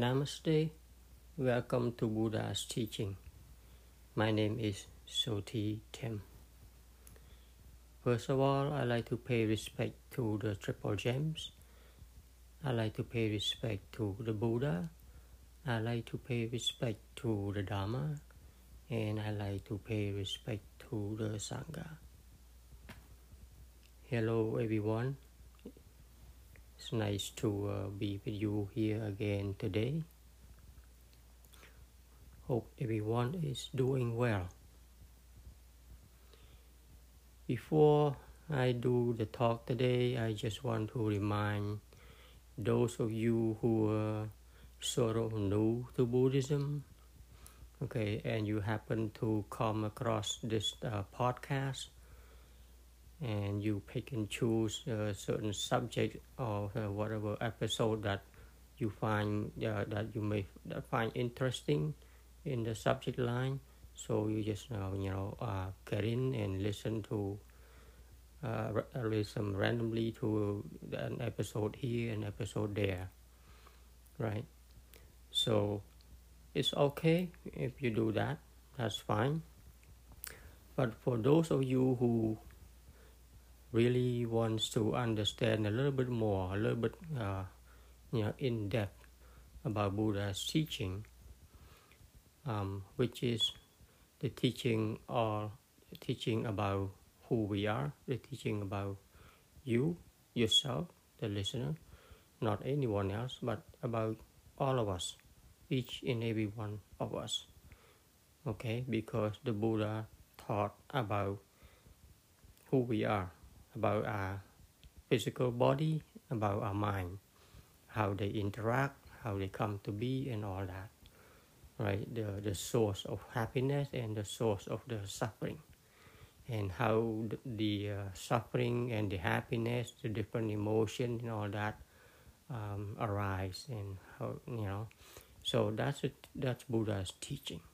Namaste. Welcome to Buddha's teaching. My name is Sothy Tim. First of all, I like to pay respect to the Triple Gems. I like to pay respect to the Buddha. I like to pay respect to the Dharma. And I like to pay respect to the Sangha. Hello, everyone. It's nice to uh, be with you here again today. Hope everyone is doing well. Before I do the talk today, I just want to remind those of you who are sort of new to Buddhism, okay, and you happen to come across this uh, podcast and you pick and choose a certain subject or uh, whatever episode that you find uh, that you may find interesting in the subject line. So you just uh, you know uh, get in and listen to uh, listen randomly to an episode here and episode there right? So it's okay if you do that. That's fine. But for those of you who really wants to understand a little bit more, a little bit, uh, you know, in depth about Buddha's teaching, um, which is the teaching or the teaching about who we are, the teaching about you, yourself, the listener, not anyone else, but about all of us, each and every one of us. Okay, because the Buddha taught about who we are about our physical body, about our mind, how they interact, how they come to be, and all that. Right, the the source of happiness and the source of the suffering, and how the, the uh, suffering and the happiness, the different emotions and all that um, arise, and how you know. So that's it. That's Buddha's teaching.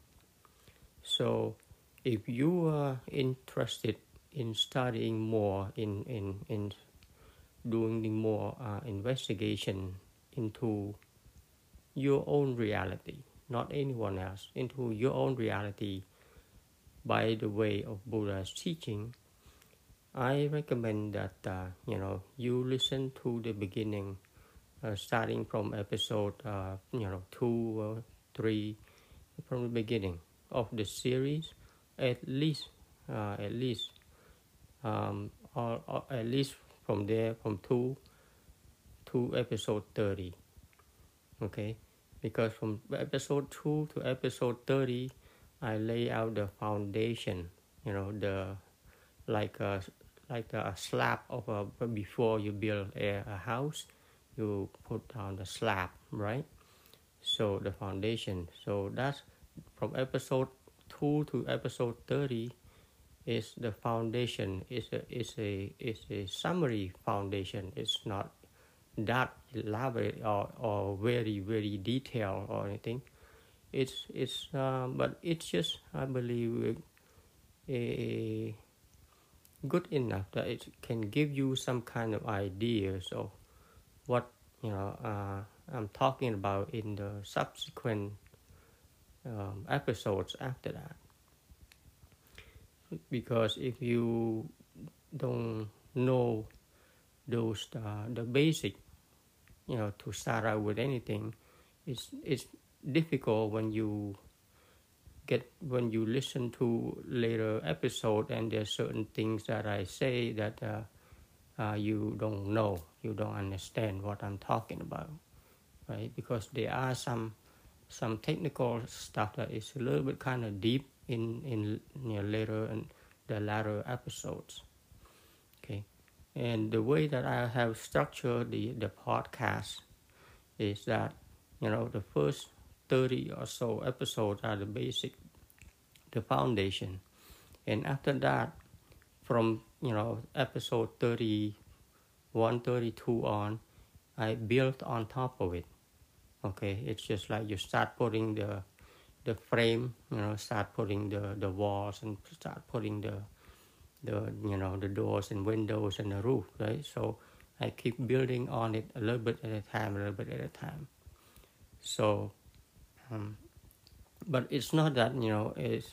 So, if you are interested in studying more, in in in doing more uh, investigation into your own reality, not anyone else, into your own reality. By the way of Buddha's teaching, I recommend that uh, you know you listen to the beginning, uh, starting from episode uh, you know two or three, from the beginning of the series, at least uh, at least um, or, or at least from there from two to episode 30 okay? Because from episode 2 to episode 30 i lay out the foundation you know the like a like a slab of a before you build a, a house you put down the slab right? So the foundation. So that's from episode 2 to episode 30 is the foundation is a is a is a summary foundation. It's not that elaborate or, or very very detailed or anything. It's it's uh, but it's just i believe a good enough that it can give you some kind of ideas of what you know uh, i'm talking about in the subsequent um, episodes after that because if you don't know those uh, the basic you know to start out with anything it's it's difficult when you get when you listen to later episode and there's certain things that i say that uh, uh, you don't know you don't understand what i'm talking about right? Because there are some some technical stuff that is a little bit kind of deep in in you know, later and the latter episodes. Okay, and the way that I have structured the the podcast is that you know the first thirty or so episodes are the basic, the foundation, and after that, from you know episode 31, 32 on, I built on top of it. Okay, it's just like you start putting the the frame, you know, start putting the, the walls and start putting the the you know the doors and windows and the roof, right? So I keep building on it a little bit at a time, a little bit at a time. So, um, but it's not that you know it's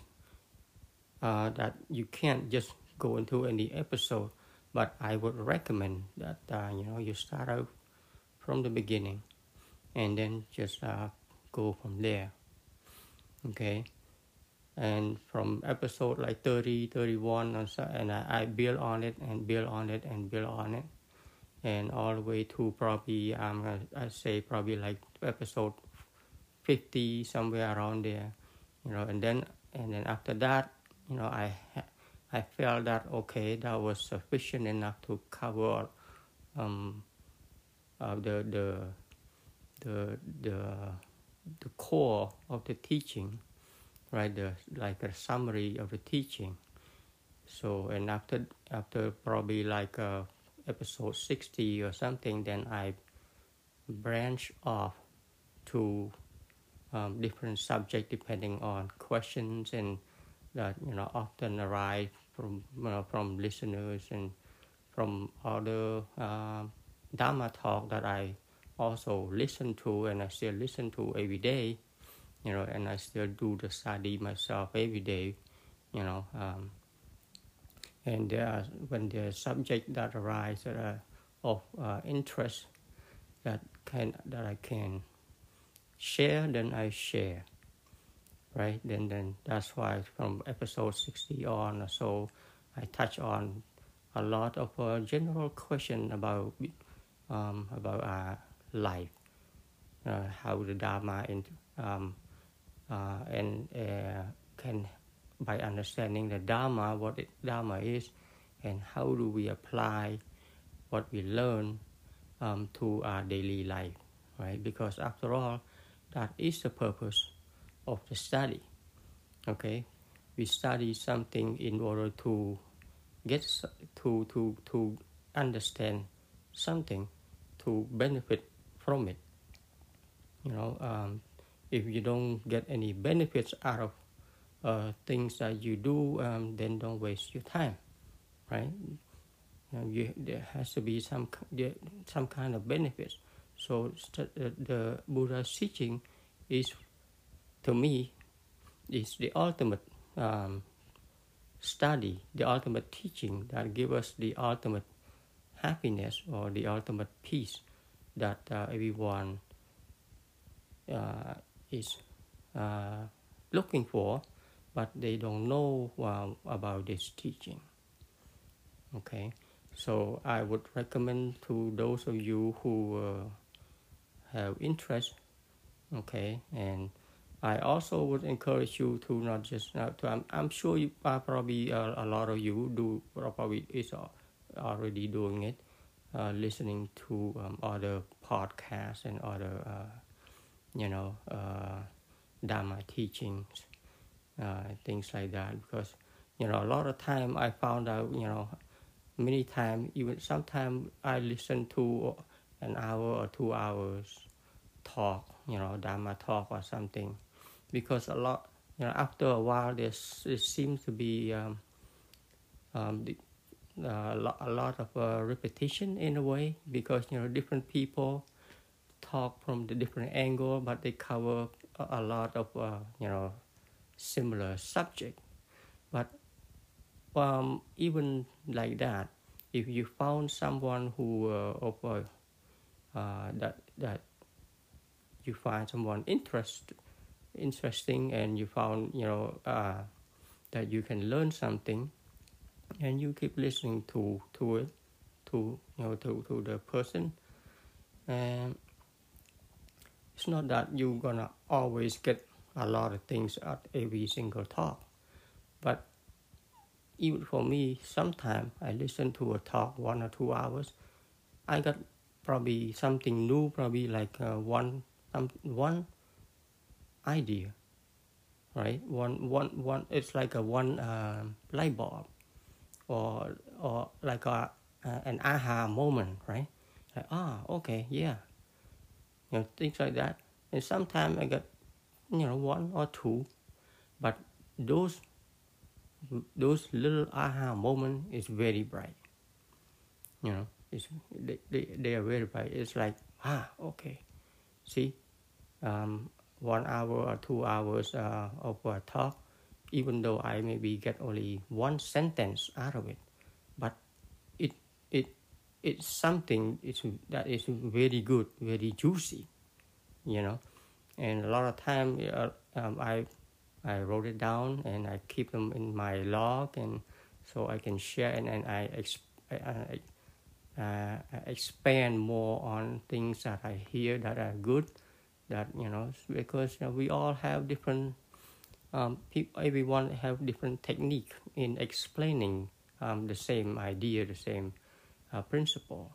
uh, that you can't just go into any episode. But I would recommend that uh, you know you start out from the beginning, and then just uh, go from there. Okay, and from episode like 30, 31, and, so, and I, I build on it and build on it and build on it. And all the way to probably um I say probably like episode 50 somewhere around there you know. And then and then after that you know I I felt that okay that was sufficient enough to cover um uh, the the the the the core of the teaching right the like a summary of the teaching. So and after after probably like uh, episode 60 or something, then I branch off to um, different subject depending on questions and that you know often arise from you know, from listeners and from other uh, Dharma talk that I also listen to and I still listen to every day, you know, and I still do the study myself every day, you know. Um, and there are, when the subject that arise uh, of uh, interest that can that I can share, then I share, right? Then then that's why from episode sixty on or so, I touch on a lot of uh, general question about um, about uh, life, uh, how the Dharma in, um, uh, and uh, can by understanding the Dharma, what it, Dharma is, and how do we apply what we learn um, to our daily life, right? Because after all, that is the purpose of the study. Okay, we study something in order to get to to to understand something, to benefit from it. You know, um, if you don't get any benefits out of uh, things that you do, um, then don't waste your time, right? You know, you, there has to be some some kind of benefits. So the, the Buddha's teaching is, to me, is the ultimate um, study, the ultimate teaching that gives us the ultimate happiness or the ultimate peace that uh, everyone uh, is uh, looking for but they don't know uh, about this teaching. Okay, so I would recommend to those of you who have interest. Okay, and I also would encourage you to not just uh, to. I'm, I'm sure you uh, probably uh, a lot of you do probably is already doing it, uh, listening to um, other podcasts and other uh, you know uh, Dharma teachings uh, things like that. Because you know a lot of time I found out you know many times even sometimes I listen to an hour or two hours talk you know Dharma talk or something. Because a lot you know after a while there seems to be um, um, the, uh, a lot of uh, repetition in a way because you know different people talk from the different angle but they cover a, a lot of uh, you know similar subject. But um, even like that, if you found someone who uh, offer uh, that that you find someone interest interesting and you found you know uh, that you can learn something and you keep listening to to it to you know to, to the person and it's not that you're gonna always get a lot of things at every single talk. But even for me, sometimes I listen to a talk one or two hours, I got probably something new, probably like uh, one um, one idea, right? One one one. It's like a one uh, light bulb, or or like a uh, an aha moment, right? Like ah, okay, yeah, you know things like that. And sometimes I get you know one or two but those those little aha moment is very bright you know it's they, they, they are very bright it's like ah okay see um, one hour or two hours uh, of a talk, even though I maybe get only one sentence out of it, but it it it's something it's, that is very good, very juicy, you know. And a lot of time uh, um, I I wrote it down and I keep them in my log, and so I can share and, and I, I, uh, expand more on things that I hear that are good. That you know, because you know, we all have different. Um, people, everyone have different technique in explaining um, the same idea, the same uh, principle,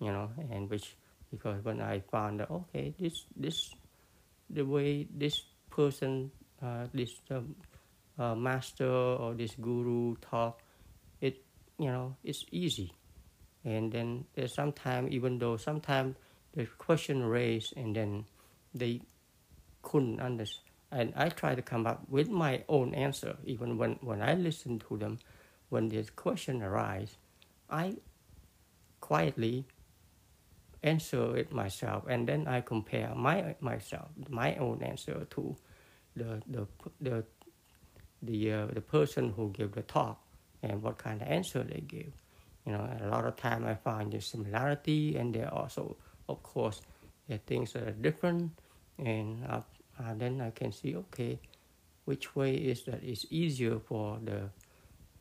you know, and which because when I found that okay, this this the way this person, uh, this um, uh, master or this guru talk, it you know it's easy, and then sometimes even though sometimes the question raised and then they couldn't understand. And I try to come up with my own answer, even when, when I listen to them. When this question arises, I quietly answer it myself, and then I compare my myself, my own answer to the the the the uh, the person who gave the talk and what kind of answer they give. You know, a lot of time I find the similarity, and there also, of course, there things that are different, and uh, uh, then I can see okay, which way is that is easier for the,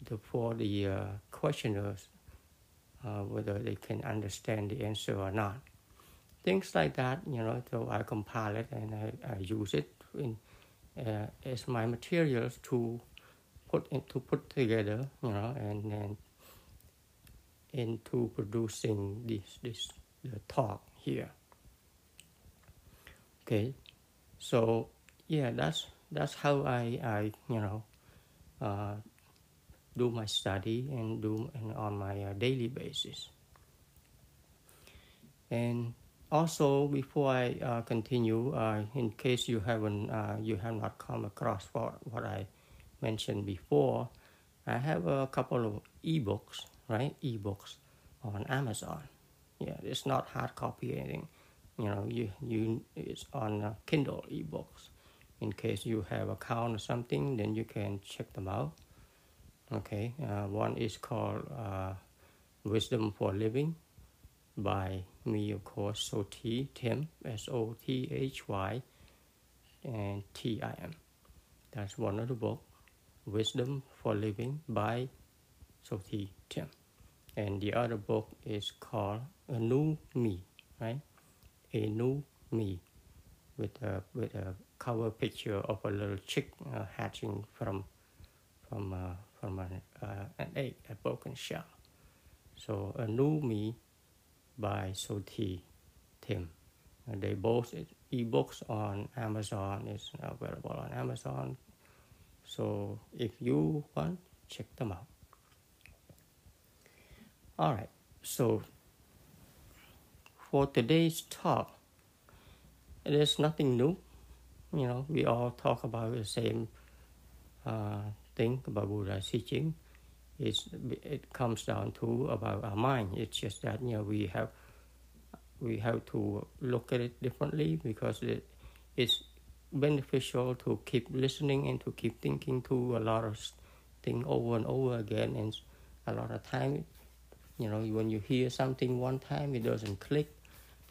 the for the uh, questioners, uh, whether they can understand the answer or not. Things like that, you know. So I compile it and I, I use it in, uh, as my materials to put in, to put together, you know, and then into producing this this the talk here. Okay, so yeah, that's that's how I I you know uh, do my study and do and on my uh, daily basis. And also, before I uh, continue, uh, in case you haven't uh, you have not come across what what I mentioned before, I have a couple of ebooks right? Ebooks on Amazon. Yeah, it's not hard copy anything. You know, you you it's on uh, Kindle ebooks. In case you have account or something, then you can check them out. Okay, uh, one is called uh, Wisdom for Living by me, of course, Sothy Tim, S O T H Y, and T I M. That's one of the book, Wisdom for Living by Sothy Tim and the other book is called A New Me, right? A New Me, with a with a cover picture of a little chick uh, hatching from from uh, from an, uh, an egg, a broken shell. So A New Me by Sothy Tim. And they both ebooks on Amazon is available on Amazon. So if you want, check them out. All right, so for today's talk, it is nothing new. You know, we all talk about the same uh, thing about Buddha's teaching. It's, it comes down to about our mind. It's just that you know we have we have to look at it differently because it's beneficial to keep listening and to keep thinking to a lot of things over and over again and a lot of time you know, when you hear something one time, it doesn't click.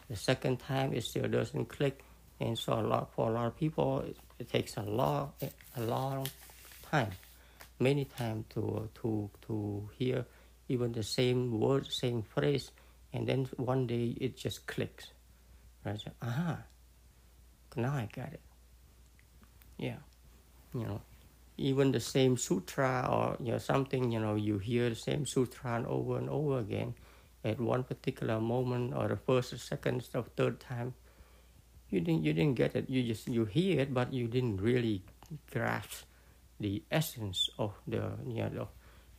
The second time, it still doesn't click. And so a lot for a lot of people, it, it takes a long, a long time, many times to to to hear even the same word, same phrase, and then one day it just clicks. Right? So, aha, now I got it. Yeah, you know, even the same sutra or you know something you know you hear the same sutra over and over again at one particular moment or the first or second or third time you didn't you didn't get it. You just you hear it but you didn't really grasp the essence of the you know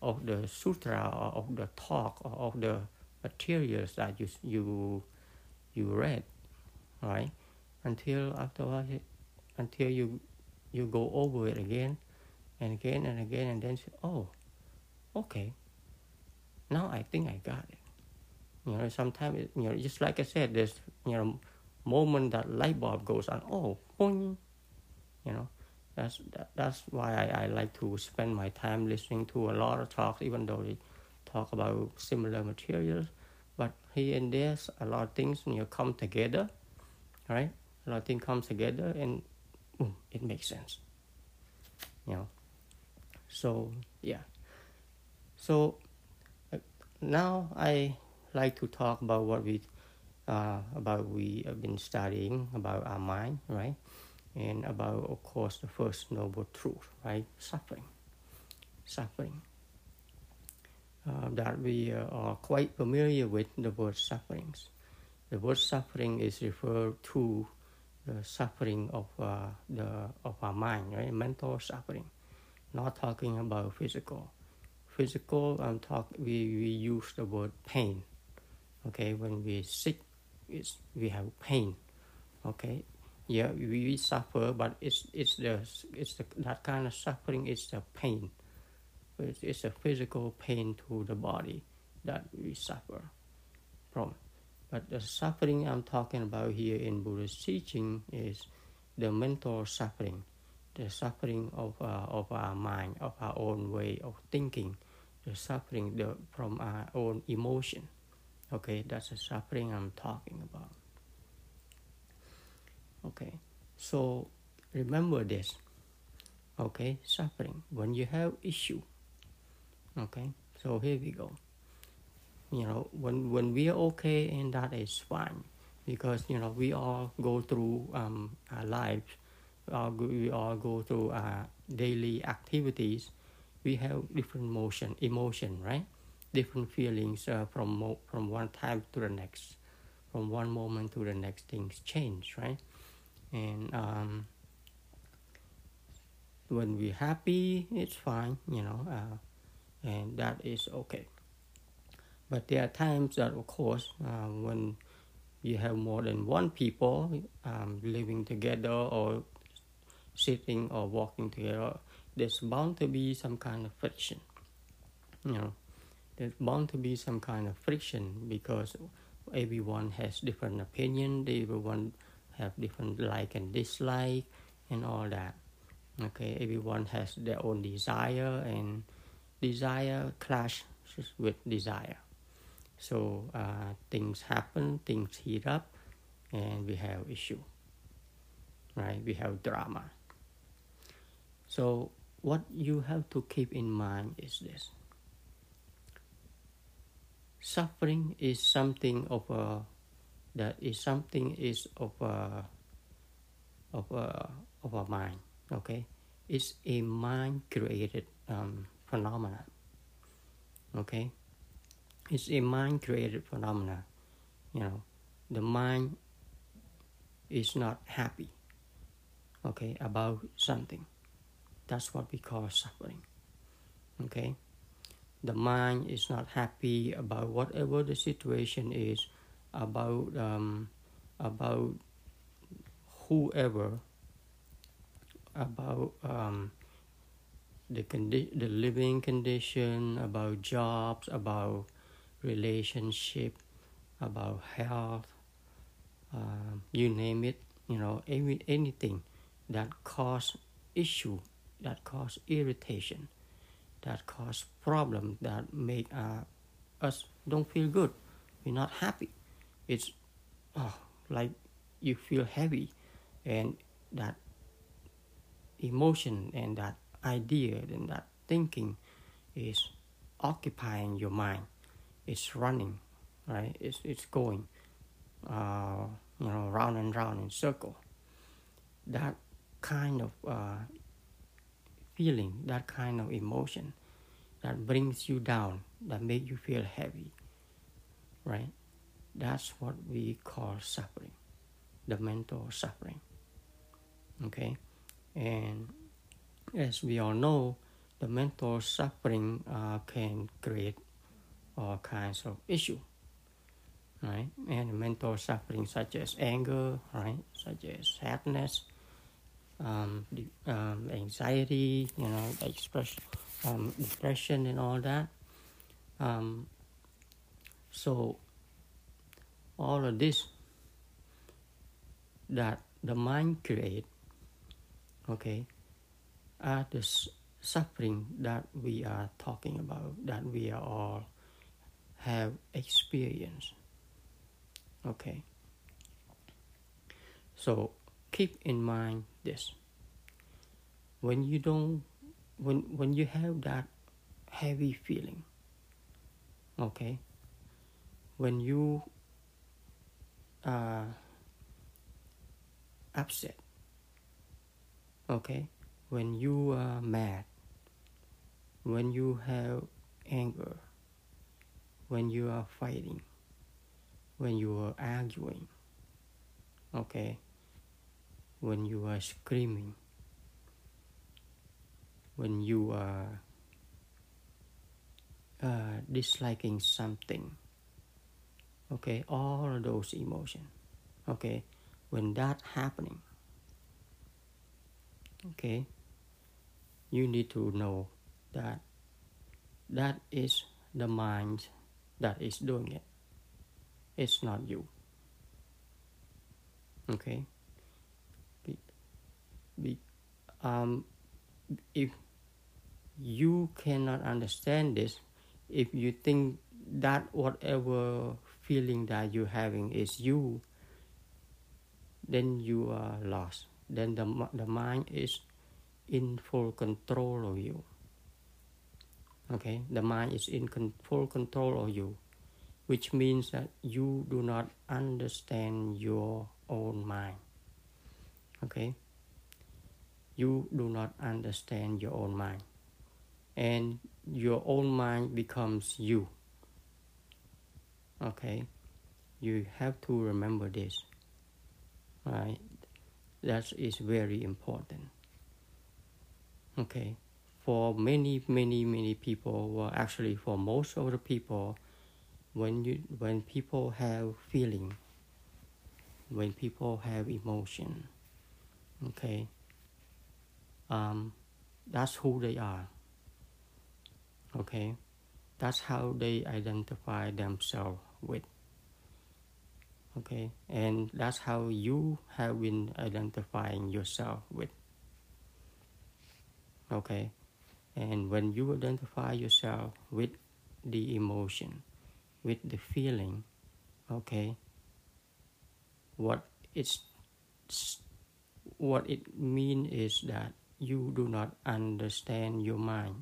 of the sutra or of the talk or of the materials that you you you read right? Until afterwards until you you go over it again and again and again and then say, oh, okay, now I think I got it. You know, sometimes, you know, just like I said, there's, you know, moment that light bulb goes on, oh, boing, you know, that's that, that's why I, I like to spend my time listening to a lot of talks, even though they talk about similar materials. But here and there's a lot of things you know, come together, right? A lot of things come together and boom, it makes sense. You know. So yeah. So uh, now I like to talk about what we uh, about we have been studying about our mind, right? And about, of course, the first noble truth, right? Suffering. Suffering. Uh, that we uh, are quite familiar with the word sufferings. The word suffering is referred to the suffering of uh, the of our mind, right? Mental suffering. Not talking about physical. Physical, I'm talk. We we use the word pain. Okay, when we sick, it's we have pain. Okay, yeah, we, suffer, but it's it's the it's the, that kind of suffering. It's the pain. It's, it's a physical pain to the body that we suffer from. But the suffering I'm talking about here in buddhist teaching is the mental suffering, the suffering of uh, of our mind, of our own way of thinking, the suffering the, from our own emotion. Okay, that's the suffering I'm talking about. Okay, so remember this. Okay, suffering when you have issue. Okay, so here we go. You know, when when we are okay, and that is fine, because you know we all go through um, our lives. Uh, we all go through our daily activities. We have different motion, emotion, right? Different feelings uh, from from one time to the next, from one moment to the next. Things change, right? And um, when we're happy, it's fine, you know, uh, and that is okay. But there are times that, of course, uh, when you have more than one people um, living together or sitting or walking together, there's bound to be some kind of friction, you know there's bound to be some kind of friction because everyone has different opinion everyone have different like and dislike and all that. Okay everyone has their own desire and desire clashes with desire. So uh, things happen things heat up and we have issue right? We have drama. So what you have to keep in mind is this suffering is something of a that is something is of a of a of a mind okay? It's a mind created um, phenomena okay? It's a mind created phenomena you know? The mind is not happy okay about something. That's what we call suffering okay the mind is not happy about whatever the situation is about um, about whoever about um, the condi- the living condition about jobs about relationship about health uh, you name it you know any, anything that cause issue that cause irritation that cause problem that make uh, us don't feel good. We're not happy. It's oh, like you feel heavy and that emotion and that idea and that thinking is occupying your mind. It's running right? It's, it's going uh, you know round and round in circle. That kind of uh, feeling, that kind of emotion that brings you down, that make you feel heavy, right? That's what we call suffering, the mental suffering. Okay, and as we all know, the mental suffering uh, can create all kinds of issue, right? And mental suffering such as anger, right, such as sadness, um, um, anxiety, you know, expression, um, depression, and all that. Um, so, all of this that the mind create, okay, are the suffering that we are talking about, that we are all have experienced. Okay. So keep in mind this. When you don't when when you have that heavy feeling, okay, when you are upset, okay, when you are mad, when you have anger, when you are fighting, when you are arguing, okay, when you are screaming, when you are uh, disliking something, okay, all of those emotions, okay, when that happening, okay, you need to know that that is the mind that is doing it. It's not you. Okay. Be, um, if you cannot understand this, if you think that whatever feeling that you're having is you, then you are lost. Then the, the mind is in full control of you. Okay, the mind is in con- full control of you, which means that you do not understand your own mind. Okay, you do not understand your own mind, and your own mind becomes you. Okay, you have to remember this. Right, that is very important. Okay for many, many, many people, well, actually for most of the people, when you when people have feeling, when people have emotion, okay, um, that's who they are. Okay, that's how they identify themselves with. Okay, and that's how you have been identifying yourself with. Okay, and when you identify yourself with the emotion, with the feeling, okay, what it's what it means is that you do not understand your mind.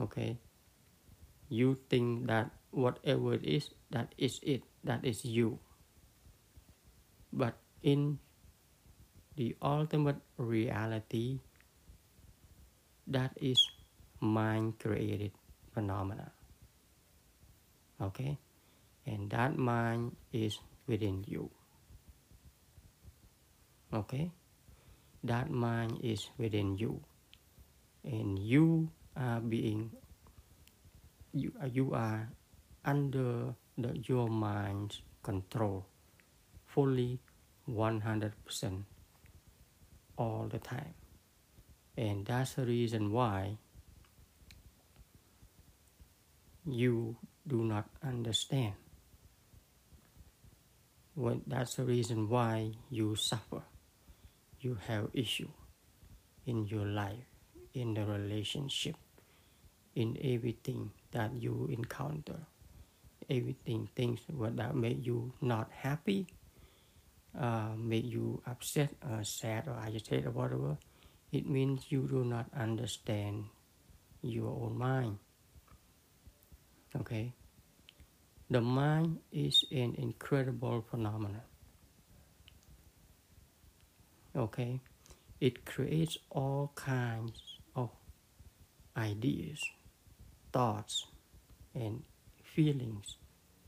Okay? You think that whatever it is, that is it, that is you. But in the ultimate reality, that is mind created phenomena okay and that mind is within you okay that mind is within you and you are being you, you are under the, your mind's control fully 100% all the time and that's the reason why you do not understand. When that's the reason why you suffer. You have issue in your life, in the relationship, in everything that you encounter. Everything things that make you not happy, uh, make you upset, or sad, or agitated, or whatever it means you do not understand your own mind. Okay? The mind is an incredible phenomenon. Okay? It creates all kinds of ideas, thoughts, and feelings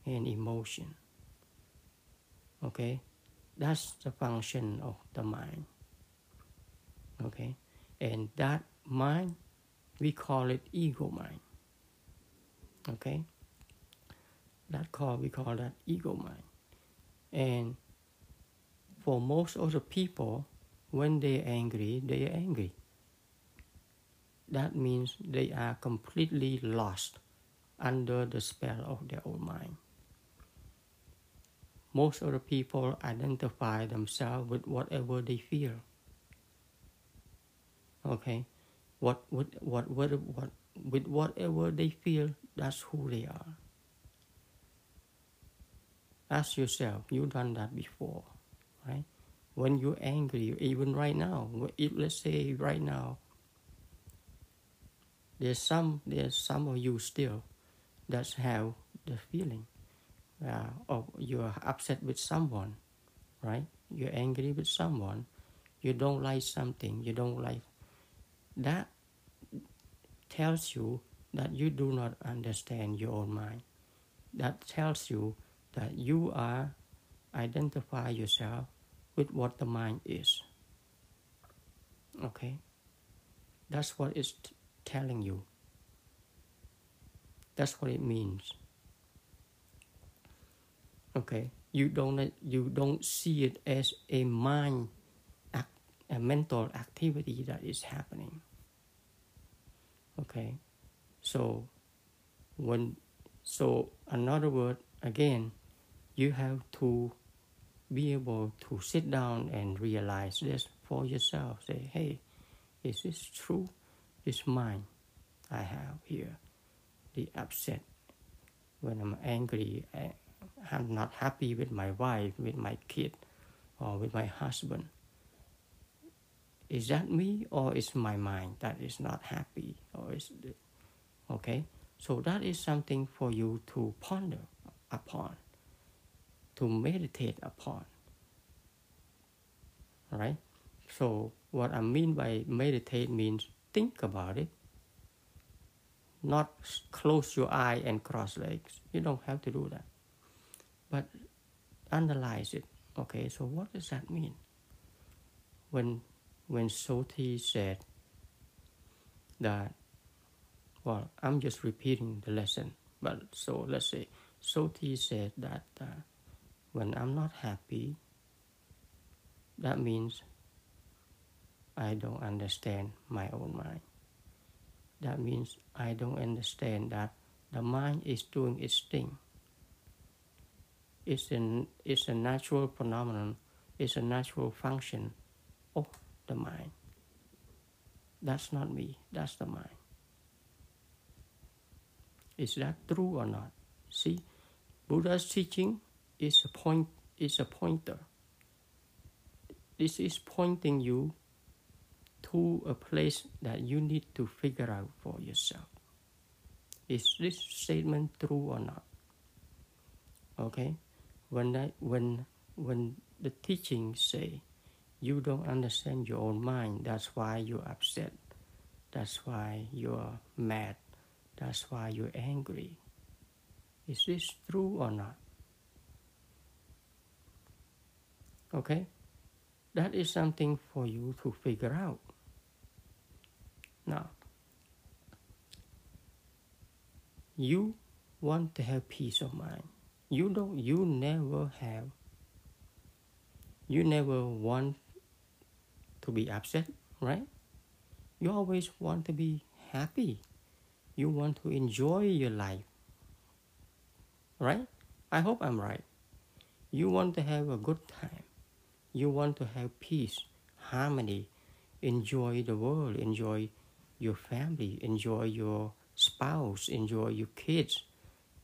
and emotion. Okay? That's the function of the mind okay and that mind we call it ego mind okay that call we call that ego mind and for most of the people when they're angry they are angry that means they are completely lost under the spell of their own mind most of the people identify themselves with whatever they feel. Okay, what what what what what with whatever they feel, that's who they are. Ask yourself, you've done that before, right? When you're angry, even right now, let's say right now, there's some there's some of you still that have the feeling uh, of you're upset with someone, right? You're angry with someone, you don't like something, you don't like that tells you that you do not understand your own mind. That tells you that you are identify yourself with what the mind is. Okay? That's what it's telling you. That's what it means. Okay, you don't you don't see it as a mind, act, a mental activity that is happening. Okay, so when so another word again, you have to be able to sit down and realize this for yourself. Say, hey, is this true? This mine I have here, the upset when I'm angry, I'm not happy with my wife, with my kid, or with my husband. Is that me or is my mind that is not happy or is it, okay? So that is something for you to ponder upon, to meditate upon. Right? So what I mean by meditate means think about it. Not close your eye and cross legs. You don't have to do that. But analyze it. Okay, so what does that mean? When when Sothy said that well, I'm just repeating the lesson. But so let's say Sothy said that uh, when I'm not happy, that means I don't understand my own mind. That means I don't understand that the mind is doing its thing. It's, an, it's a natural phenomenon, it's a natural function of the mind. That's not me, that's the mind. Is that true or not? See, Buddha's teaching is a point is a pointer. This is pointing you to a place that you need to figure out for yourself. Is this statement true or not? Okay? When I, when when the teachings say you don't understand your own mind, that's why you're upset. That's why you're mad. That's why you're angry. Is this true or not? Okay? That is something for you to figure out. Now, you want to have peace of mind. You don't you never have you never want to be upset, right? You always want to be happy you want to enjoy your life. Right? I hope I'm right. You want to have a good time. You want to have peace, harmony, enjoy the world, enjoy your family, enjoy your spouse, enjoy your kids.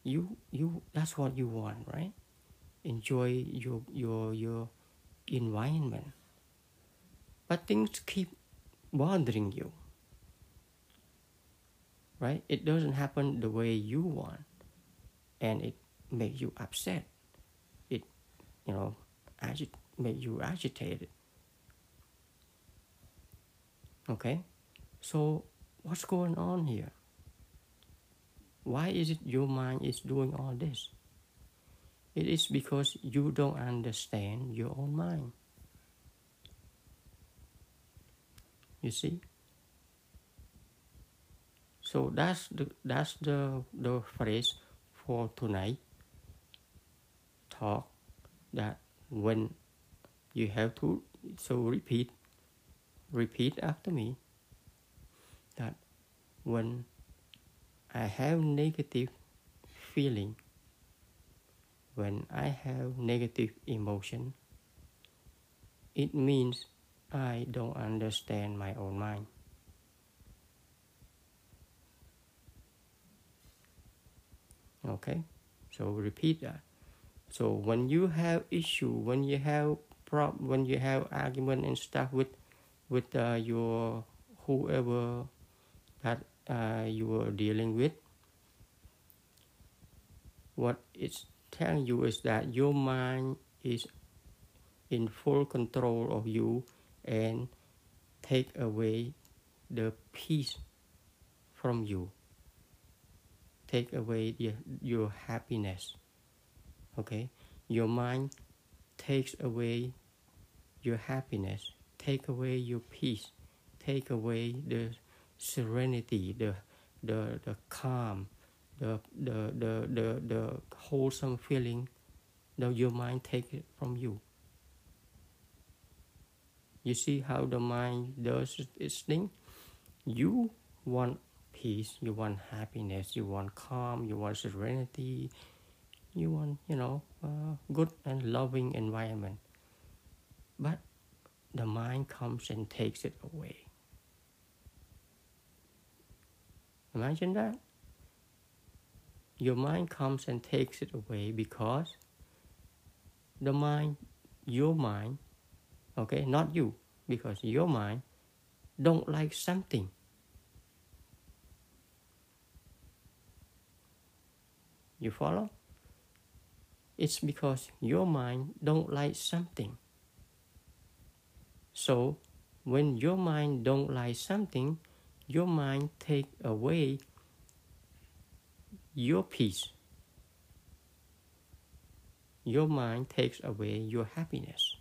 You you that's what you want, right? Enjoy your your your environment. But things keep bothering you right? It doesn't happen the way you want, and it makes you upset. It, you know, agit- make you agitated. Okay, so what's going on here? Why is it your mind is doing all this? It is because you don't understand your own mind. You see? So that's the that's the the phrase for tonight. Talk that when you have to so repeat repeat after me that when I have negative feeling when I have negative emotion, it means I don't understand my own mind. Okay, so repeat that. So when you have issue, when you have when you have argument and stuff with with uh, your whoever that uh, you are dealing with, what it's telling you is that your mind is in full control of you and take away the peace from you. Take away your, your happiness. Okay? Your mind takes away your happiness take away your peace take away the serenity the the, the calm the, the, the, the, the wholesome feeling. That your mind takes it from you. You see how the mind does its thing? You want peace, you want happiness, you want calm, you want serenity, you want, you know, uh, good and loving environment. But the mind comes and takes it away. Imagine that. Your mind comes and takes it away because the mind, your mind, okay, not you, because your mind don't like something You follow? It's because your mind don't like something. So when your mind don't like something, your mind take away your peace. Your mind takes away your happiness.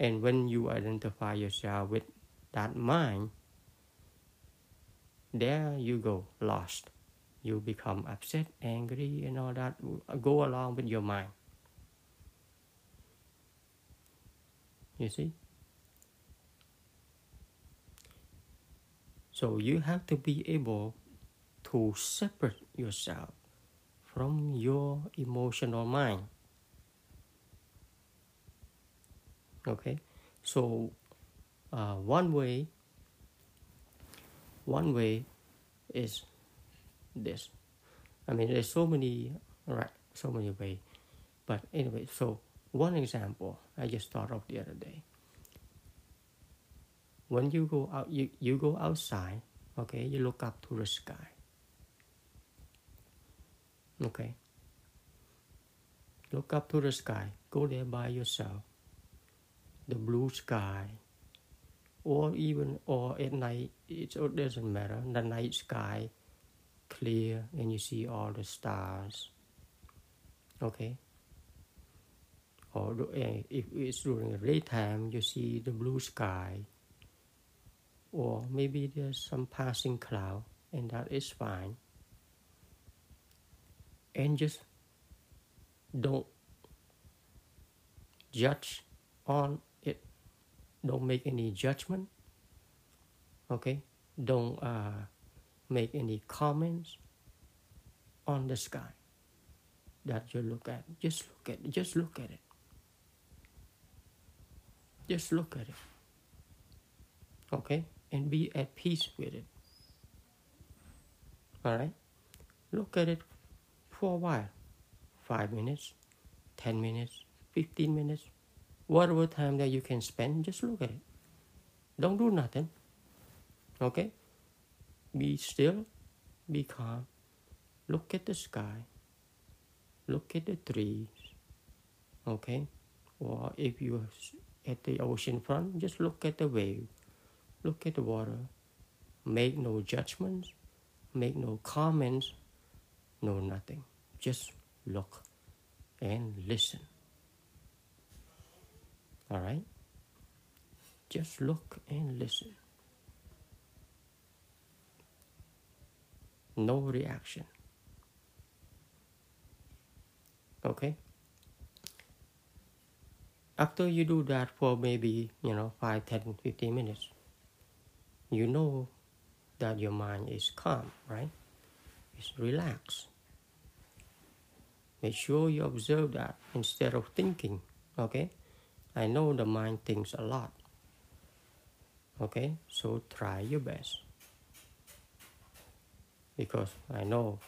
And when you identify yourself with that mind, there you go, lost you become upset, angry, and all that go along with your mind. You see? So you have to be able to separate yourself from your emotional mind. Okay? So uh, one way one way is this. I mean, there's so many, right, so many ways. But anyway, so one example I just thought of the other day. When you go out, you, you go outside, okay, you look up to the sky. Okay. Look up to the sky. Go there by yourself. The blue sky, or even or at night, it doesn't matter. The night sky, clear and you see all the stars okay or eh, if it's during the daytime you see the blue sky or maybe there's some passing cloud and that is fine and just don't judge on it don't make any judgment okay don't uh, make any comments on the sky that you look at. Just look at. Just look at it. Just look at it. Okay? And be at peace with it. Alright? Look at it for a while. Five minutes, ten minutes, fifteen minutes, whatever time that you can spend, just look at it. Don't do nothing. Okay? Be still, be calm, look at the sky, look at the trees, okay? Or if you're at the ocean front, just look at the wave, look at the water, make no judgments, make no comments, no nothing. Just look and listen. All right? Just look and listen. no reaction. Okay? After you do that for maybe, you know, 5, 10, 15 minutes, you know that your mind is calm, right? It's relaxed. Make sure you observe that instead of thinking. Okay? I know the mind thinks a lot. Okay? So try your best. Because I know,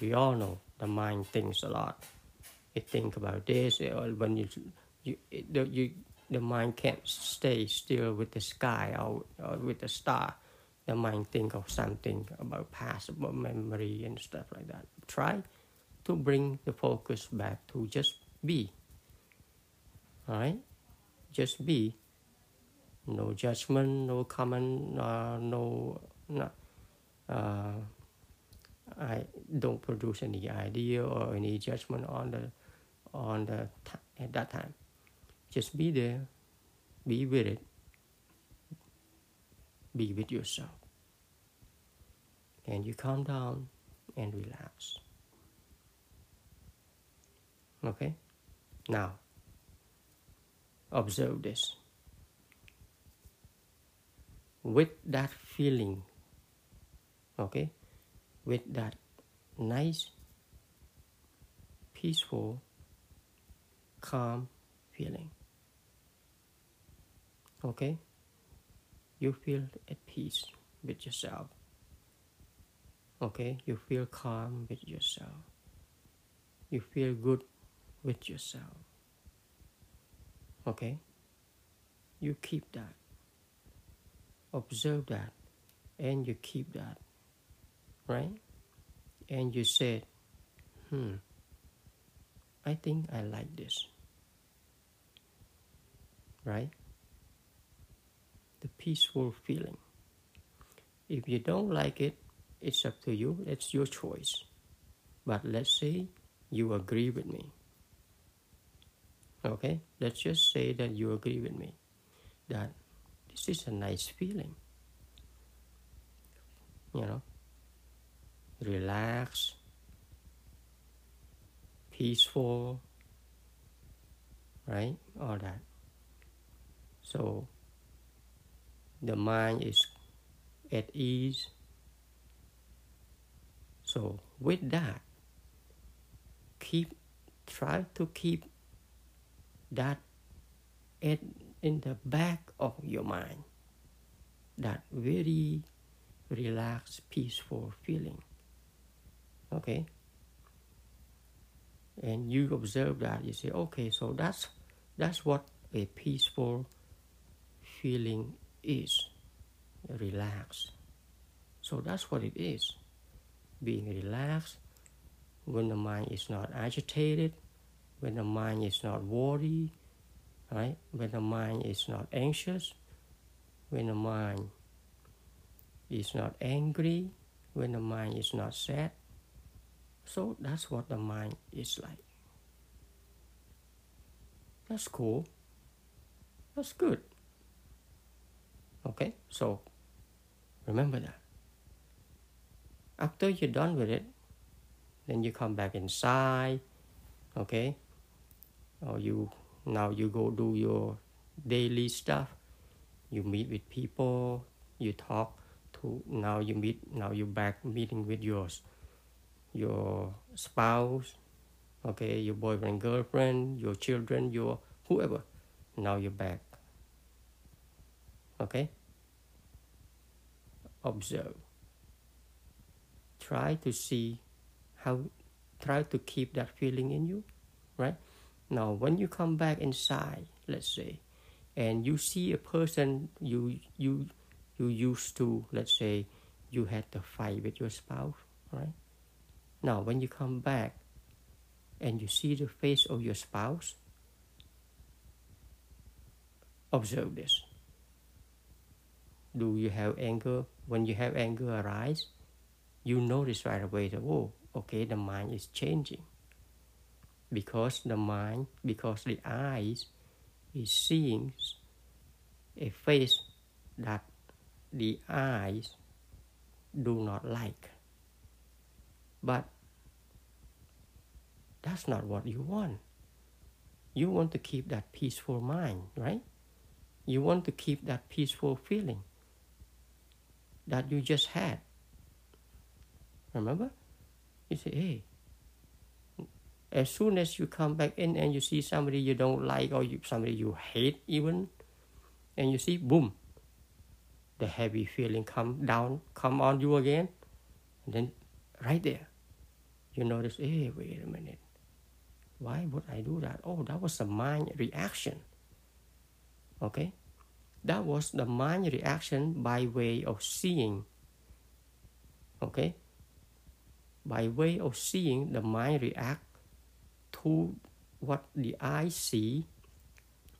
we all know, the mind thinks a lot. It think about this, when you, you, the, you, the mind can't stay still with the sky or, or with the star. The mind think of something about past, about memory and stuff like that. Try to bring the focus back to just be. All right, just be. No judgment, no comment, uh, no, no. Uh, I don't produce any idea or any judgment on the on the at that time. Just be there, be with it, be with yourself, and you calm down and relax. Okay? Now, observe this. With that feeling, okay, with that nice, peaceful, calm feeling. Okay? You feel at peace with yourself. Okay? You feel calm with yourself. You feel good with yourself. Okay? You keep that. Observe that. And you keep that. Right? And you said, hmm, I think I like this. Right? The peaceful feeling. If you don't like it, it's up to you. It's your choice. But let's say you agree with me. Okay, let's just say that you agree with me that this is a nice feeling. You know, relaxed, peaceful, right? All that. So the mind is at ease. So with that, keep try to keep that in, in the back of your mind. That very relaxed peaceful feeling. Okay? And you observe that you say okay so that's that's what a peaceful feeling is relaxed so that's what it is being relaxed when the mind is not agitated when the mind is not worried, right? When the mind is not anxious, when the mind is not angry, when the mind is not sad. So that's what the mind is like. That's cool. That's good. Okay, so remember that. After you're done with it, then you come back inside, okay? or you now you go do your daily stuff you meet with people you talk to now you meet now you back meeting with yours your spouse okay your boyfriend girlfriend your children your whoever now you're back okay observe try to see how try to keep that feeling in you right now, when you come back inside, let's say, and you see a person you you you used to, let's say, you had to fight with your spouse, right? Now, when you come back and you see the face of your spouse, observe this. Do you have anger? When you have anger arise, you notice right away that, oh, okay, the mind is changing because the mind, because the eyes is seeing a face that the eyes do not like. But that's not what you want. You want to keep that peaceful mind, right? You want to keep that peaceful feeling that you just had. Remember? You say, hey, As soon as you come back in and you see somebody you don't like or you, somebody you hate even, and you see, boom, the heavy feeling come down, come on you again, and then right there, you notice, hey, wait a minute, why would I do that? Oh, that was a mind reaction. Okay, that was the mind reaction by way of seeing. Okay, by way of seeing, the mind react to what the eyes see.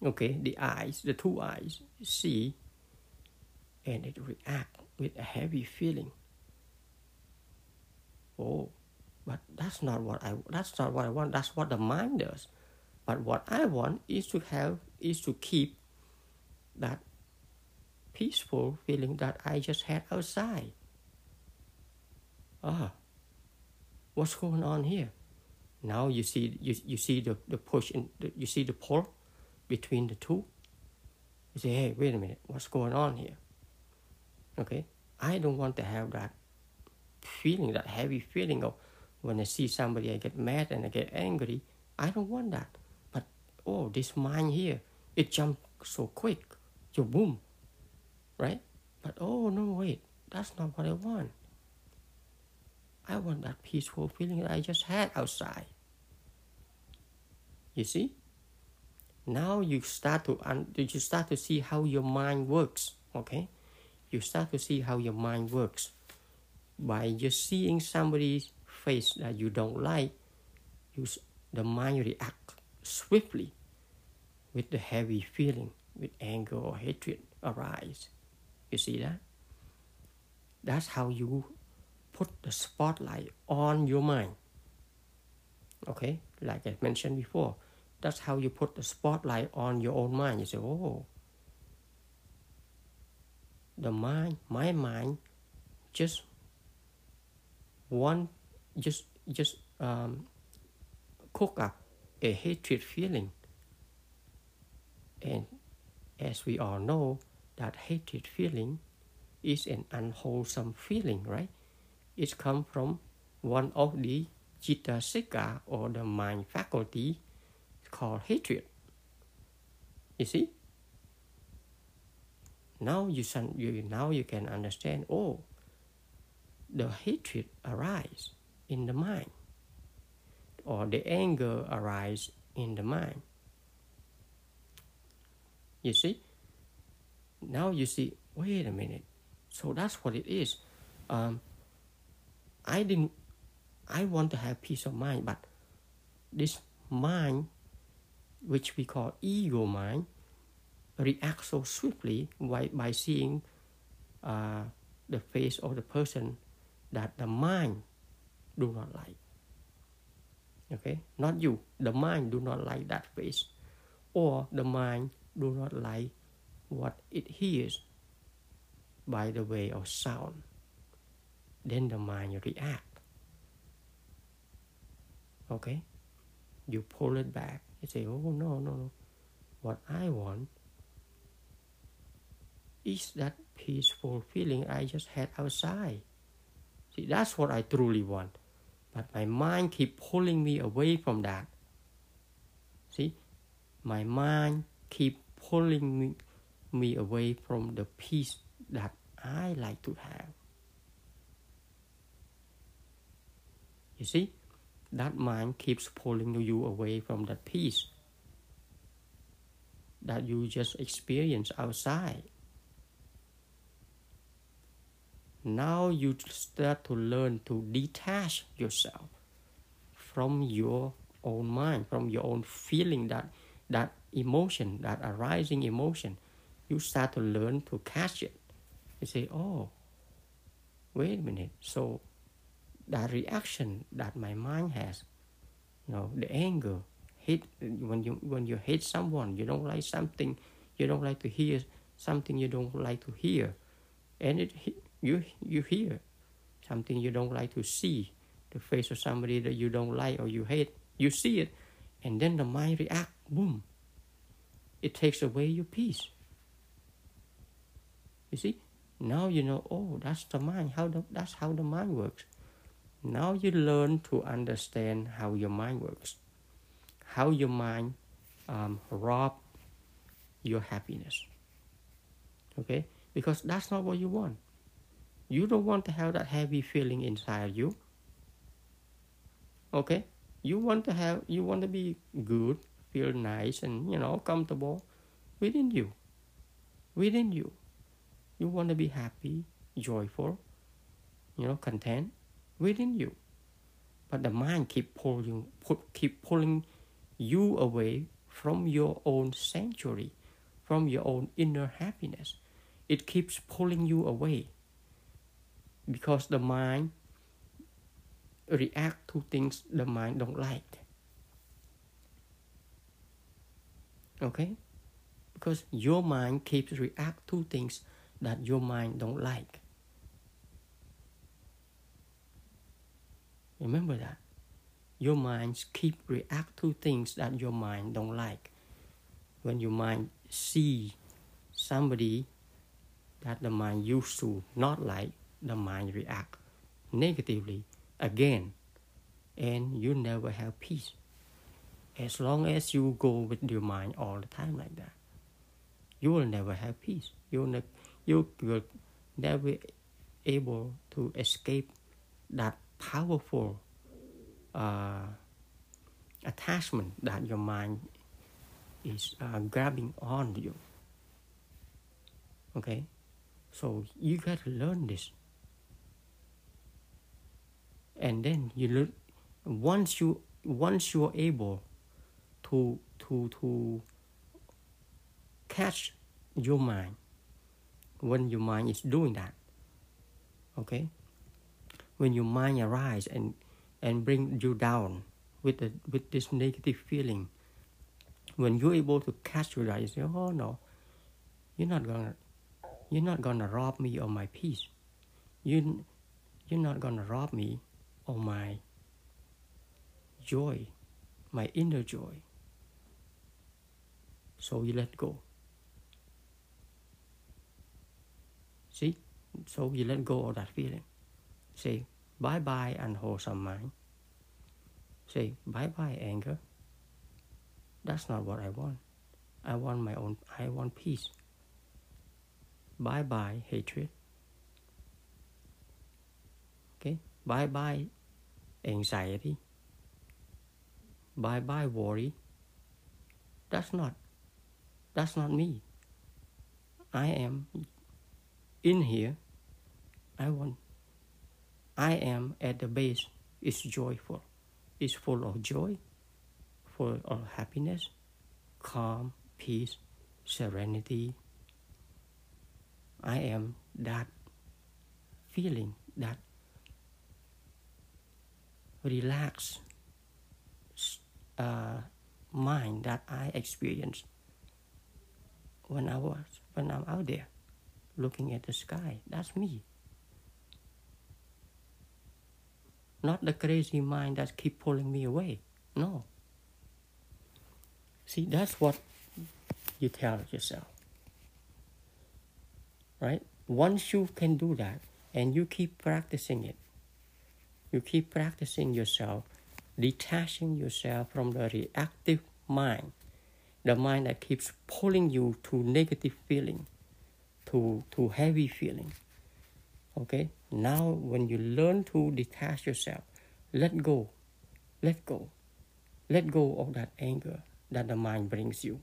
Okay, the eyes, the two eyes see, and it react with a heavy feeling. Oh, but that's not what I. That's not what I want. That's what the mind does. But what I want is to have is to keep that peaceful feeling that I just had outside. Ah, what's going on here? Now you see you, you see the, the push the, you see the pull between the two. You say, hey, wait a minute, what's going on here? Okay, I don't want to have that feeling, that heavy feeling of when I see somebody I get mad and I get angry. I don't want that. But oh, this mind here, it jumped so quick. So boom, right? But oh no, wait, that's not what I want. I want that peaceful feeling that I just had outside. You see? Now you start to un- you start to see how your mind works. Okay, you start to see how your mind works by just seeing somebody's face that you don't like. You the mind react swiftly with the heavy feeling, with anger or hatred arise. You see that? That's how you put the spotlight on your mind. Okay, like I mentioned before, that's how you put the spotlight on your own mind. You say, oh, the mind, my mind, just one, just just um, cook up a hatred feeling, and as we all know, that hatred feeling is an unwholesome feeling, right? It comes from one of the Cetasika or the mind faculty called hatred. You see? Now you, you now you can understand. Oh, the hatred arise in the mind, or the anger arise in the mind. You see? Now you see. Wait a minute. So that's what it is. Um, I didn't. I want to have peace of mind, but this mind, which we call ego mind, reacts so swiftly by, by seeing uh, the face of the person that the mind do not like. Okay, not you. The mind do not like that face, or the mind do not like what it hears by the way of sound. Then the mind react. Okay? You pull it back. You say, oh no, no, no. What I want is that peaceful feeling I just had outside. See, that's what I truly want. But my mind keep pulling me away from that. See, my mind keep pulling me, me away from the peace that I like to have. You see, that mind keeps pulling you away from that peace that you just experience outside. Now you start to learn to detach yourself from your own mind, from your own feeling that that emotion, that arising emotion. You start to learn to catch it. You say, oh, wait a minute. So that reaction that my mind has, you know, the anger, hate when you when you hate someone, you don't like something, you don't like to hear something you don't like to hear, and it you you hear something you don't like to see, the face of somebody that you don't like or you hate, you see it, and then the mind reacts, boom. It takes away your peace. You see, now you know. Oh, that's the mind. How the, that's how the mind works Now you learn to understand how your mind works, how your mind um, rob your happiness. Okay? Because that's not what you want. You don't want to have that heavy feeling inside you. Okay? You want to have you want to be good, feel nice and you know comfortable within you. Within you. You want to be happy, joyful, you know, content within you. But the mind keep pulling keep pulling you away from your own sanctuary, from your own inner happiness. It keeps pulling you away because the mind react to things the mind don't like. Okay? Because your mind keeps react to things that your mind don't like. Remember that. Your mind keep react to things that your mind don't like. When your mind see somebody that the mind used to not like, the mind react negatively again and you never have peace as long as you go with your mind all the time like that you will never have peace you will, you will never be able to escape that powerful uh, attachment that your mind is uh, grabbing on you. Okay? So you got to learn this. And then you learn once you once you are able to to to catch your mind when your mind is doing that okay when your mind arise and and bring you down with the with this negative feeling when you're able to catch your say oh no you're not gonna you're not gonna rob me of my peace you you're not gonna rob me of my joy, my inner joy. So you let go. See? So you let go of that feeling. Say bye bye and unwholesome mind. Say bye bye anger. That's not what I want. I want my own I want peace. Bye bye hatred. Okay? Bye bye anxiety. Bye bye worry. That's not that's not me. I am in here. I want I am at the base is joyful. Is full of joy, full of happiness, calm, peace, serenity. I am that feeling, that relaxed uh, mind that I experienced when I was when I'm out there looking at the sky. That's me. Not the crazy mind that keep pulling me away. No. See, that's what you tell yourself. Right? Once you can do that and you keep practicing it, you keep practicing yourself, detaching yourself from the reactive mind, the mind that keeps pulling you to negative feeling, to, to heavy feeling. Okay? Now, when you learn to detach yourself, let go, let go, let go of that anger that the mind brings you,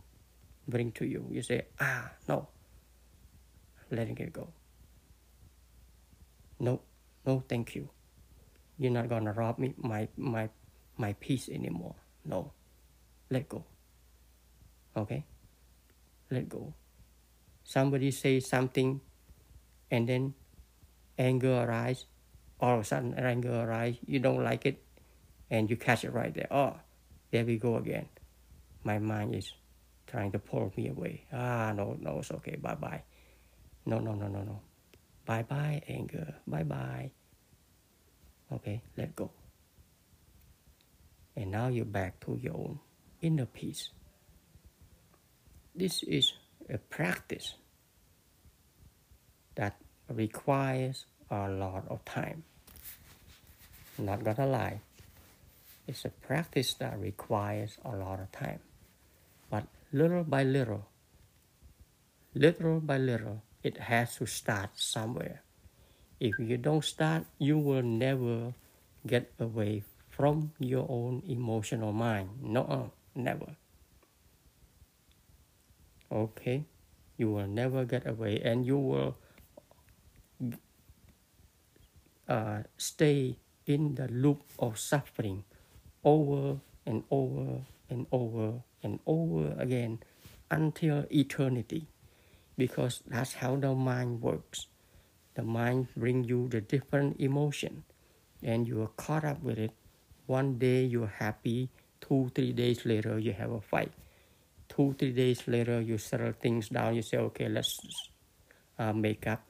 bring to you. You say, ah, no, letting it go. No, no, thank you you're not gonna rob me my my my peace anymore. No. Let go. Okay? Let go. Somebody say something and then anger arise. All of a sudden anger arise, you don't like it, and you catch it right there. Oh, there we go again. My mind is trying to pull me away. Ah, no, no, it's okay. Bye bye. No, no, no, no, no. Bye bye, anger. Bye bye. Okay, let go. And now you're back to your own inner peace. This is a practice that requires a lot of time. Not gonna lie. It's a practice that requires a lot of time. But little by little, little by little, it has to start somewhere. If you don't start, you will never get away from your own emotional mind. No, never. Okay? You will never get away and you will uh, stay in the loop of suffering over and over and over and over again until eternity. Because that's how the mind works. The mind brings you the different emotion and you are caught up with it. One day you're happy two three days later you have a fight two three days later you settle things down. You say okay let's uh, make up.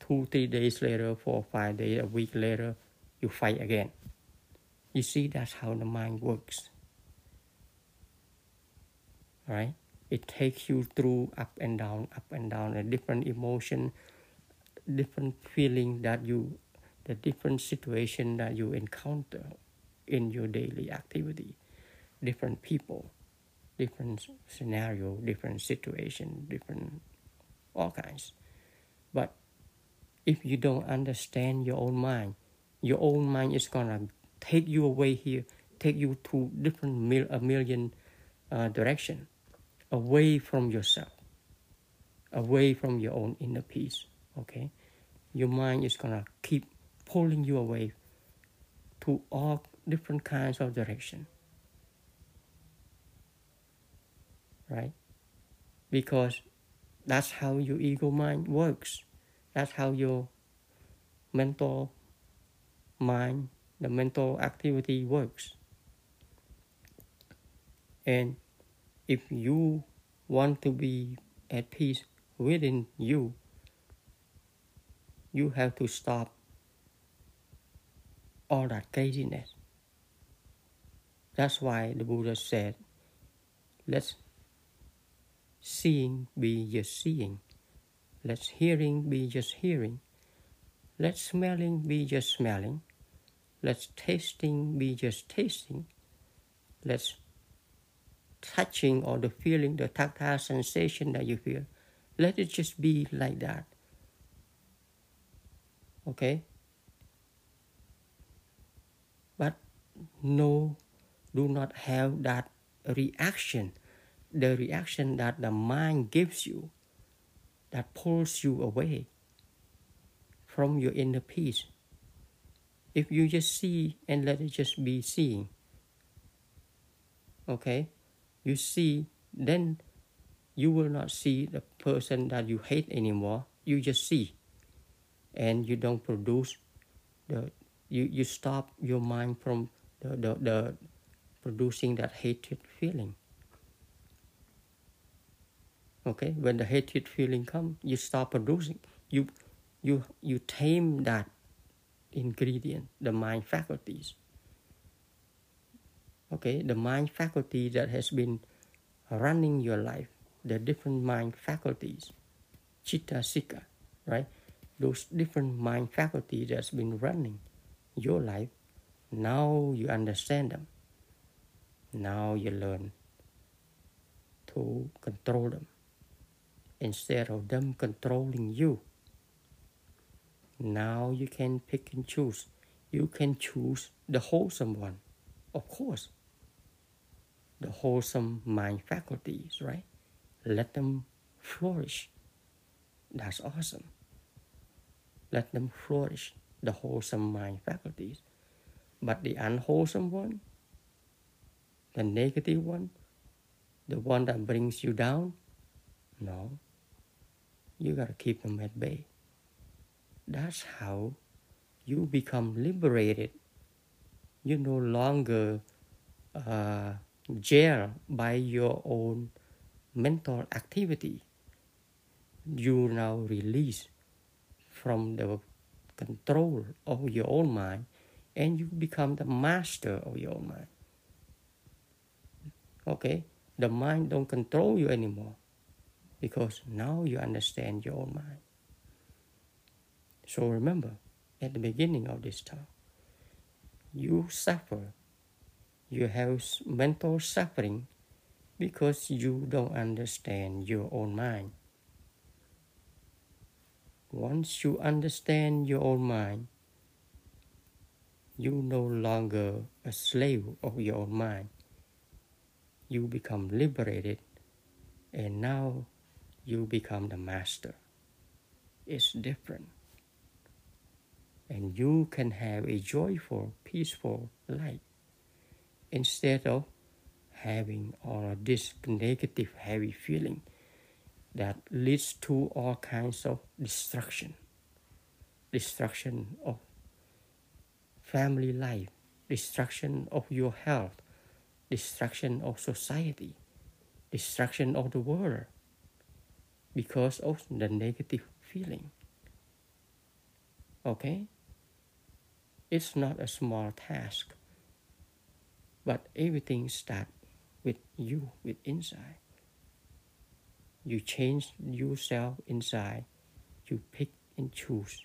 Two three days later four five days a week later you fight again. You see that's how the mind works. Right it takes you through up and down up and down a different emotion different feeling that you the different situation that you encounter in your daily activity. Different people different scenario, different situation, different all kinds. But if you don't understand your own mind, your own mind is gonna take you away here, take you to different mil- a million uh, direction, away from yourself, away from your own inner peace. Okay, your mind is gonna keep pulling you away to all different kinds of direction. Right? Because that's how your ego mind works. That's how your mental mind, the mental activity works. And if you want to be at peace within you, you have to stop all that craziness. That's why the Buddha said, let's seeing be just seeing. Let hearing be just hearing. Let smelling be just smelling. Let tasting be just tasting. Let touching or the feeling, the tactile sensation that you feel, let it just be like that. Okay? But no, do not have that reaction the reaction that the mind gives you that pulls you away from your inner peace. If you just see and let it just be seeing, okay, you see, then you will not see the person that you hate anymore. You just see, and you don't produce the you, you stop your mind from the, the, the producing that hatred feeling okay when the hatred feeling come you stop producing. You you you tame that ingredient the mind faculties. Okay the mind faculty that has been running your life the different mind faculties cetasika right? Those different mind faculties that's been running your life now you understand them. Now you learn to control them instead of them controlling you. Now you can pick and choose. You can choose the wholesome one, of course. The wholesome mind faculties, right? Let them flourish. That's awesome. Let them flourish, the wholesome mind faculties. But the unwholesome one, the negative one, the one that brings you down, no, you gotta keep them at bay. That's how you become liberated. You no longer uh, jailed by your own mental activity. You now release from the control of your own mind and you become the master of your own mind. Okay? The mind don't control you anymore because now you understand your own mind. So remember, at the beginning of this talk, you suffer. You have mental suffering because you don't understand your own mind. Once you understand your own mind, you no longer a slave of your own mind. You become liberated and now you become the master. It's different. And you can have a joyful, peaceful life instead of having all of this negative, heavy feeling that leads to all kinds of destruction. Destruction of family life, destruction of your health, destruction of society, destruction of the world because of the negative feeling. Okay? It's not a small task, but everything starts with you, with inside. You change yourself inside. You pick and choose.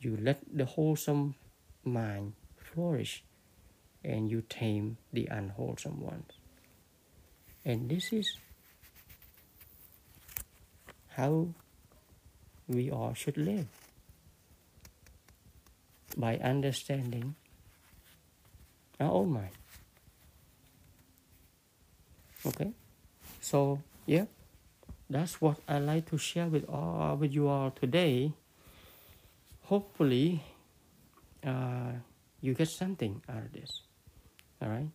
You let the wholesome mind flourish and you tame the unwholesome ones. And this is how we all should live by understanding our own mind. Okay, so yeah, that's what I like to share with all with you all today. Hopefully, uh, you get something out of this. All right.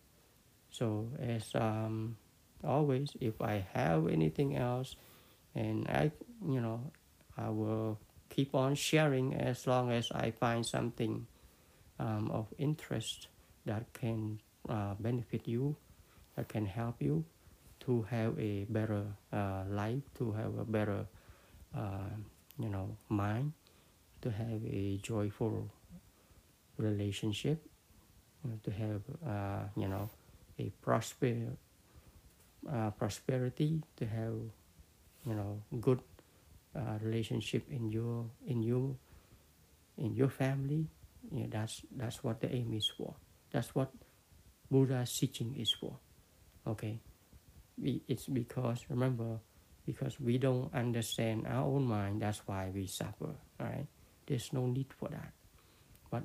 So as um, always, if I have anything else, and I, you know, I will keep on sharing as long as I find something um, of interest that can uh, benefit you, that can help you to have a better uh, life, to have a better, uh, you know, mind, to have a joyful relationship, you know, to have, uh, you know, a prosper, uh, prosperity, to have, you know, good uh, relationship in your in your in your family. You know, that's that's what the aim is for. That's what Buddha's teaching is for. Okay, it's because remember because we don't understand our own mind. That's why we suffer. Right, there's no need for that. But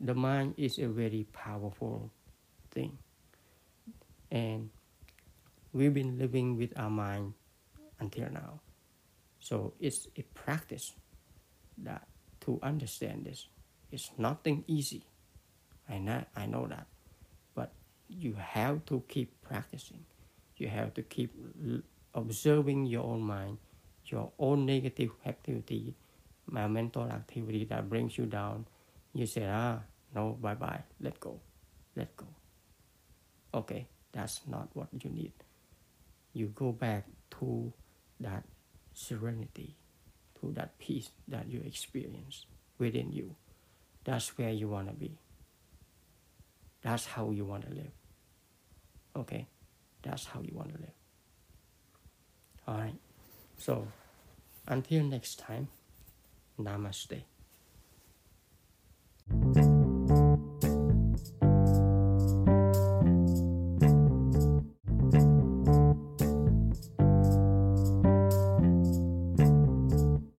the mind is a very powerful thing, and we've been living with our mind until now. So it's a practice that to understand this. It's nothing easy. I know, I know that. But you have to keep practicing. You have to keep observing your own mind, your own negative activity, my mental activity that brings you down. You say, ah, no, bye bye, let go, let go. Okay, that's not what you need. You go back to that serenity, to that peace that you experience within you. That's where you want to be. That's how you want to live. Okay? That's how you want to live. All right. So, until next time, namaste.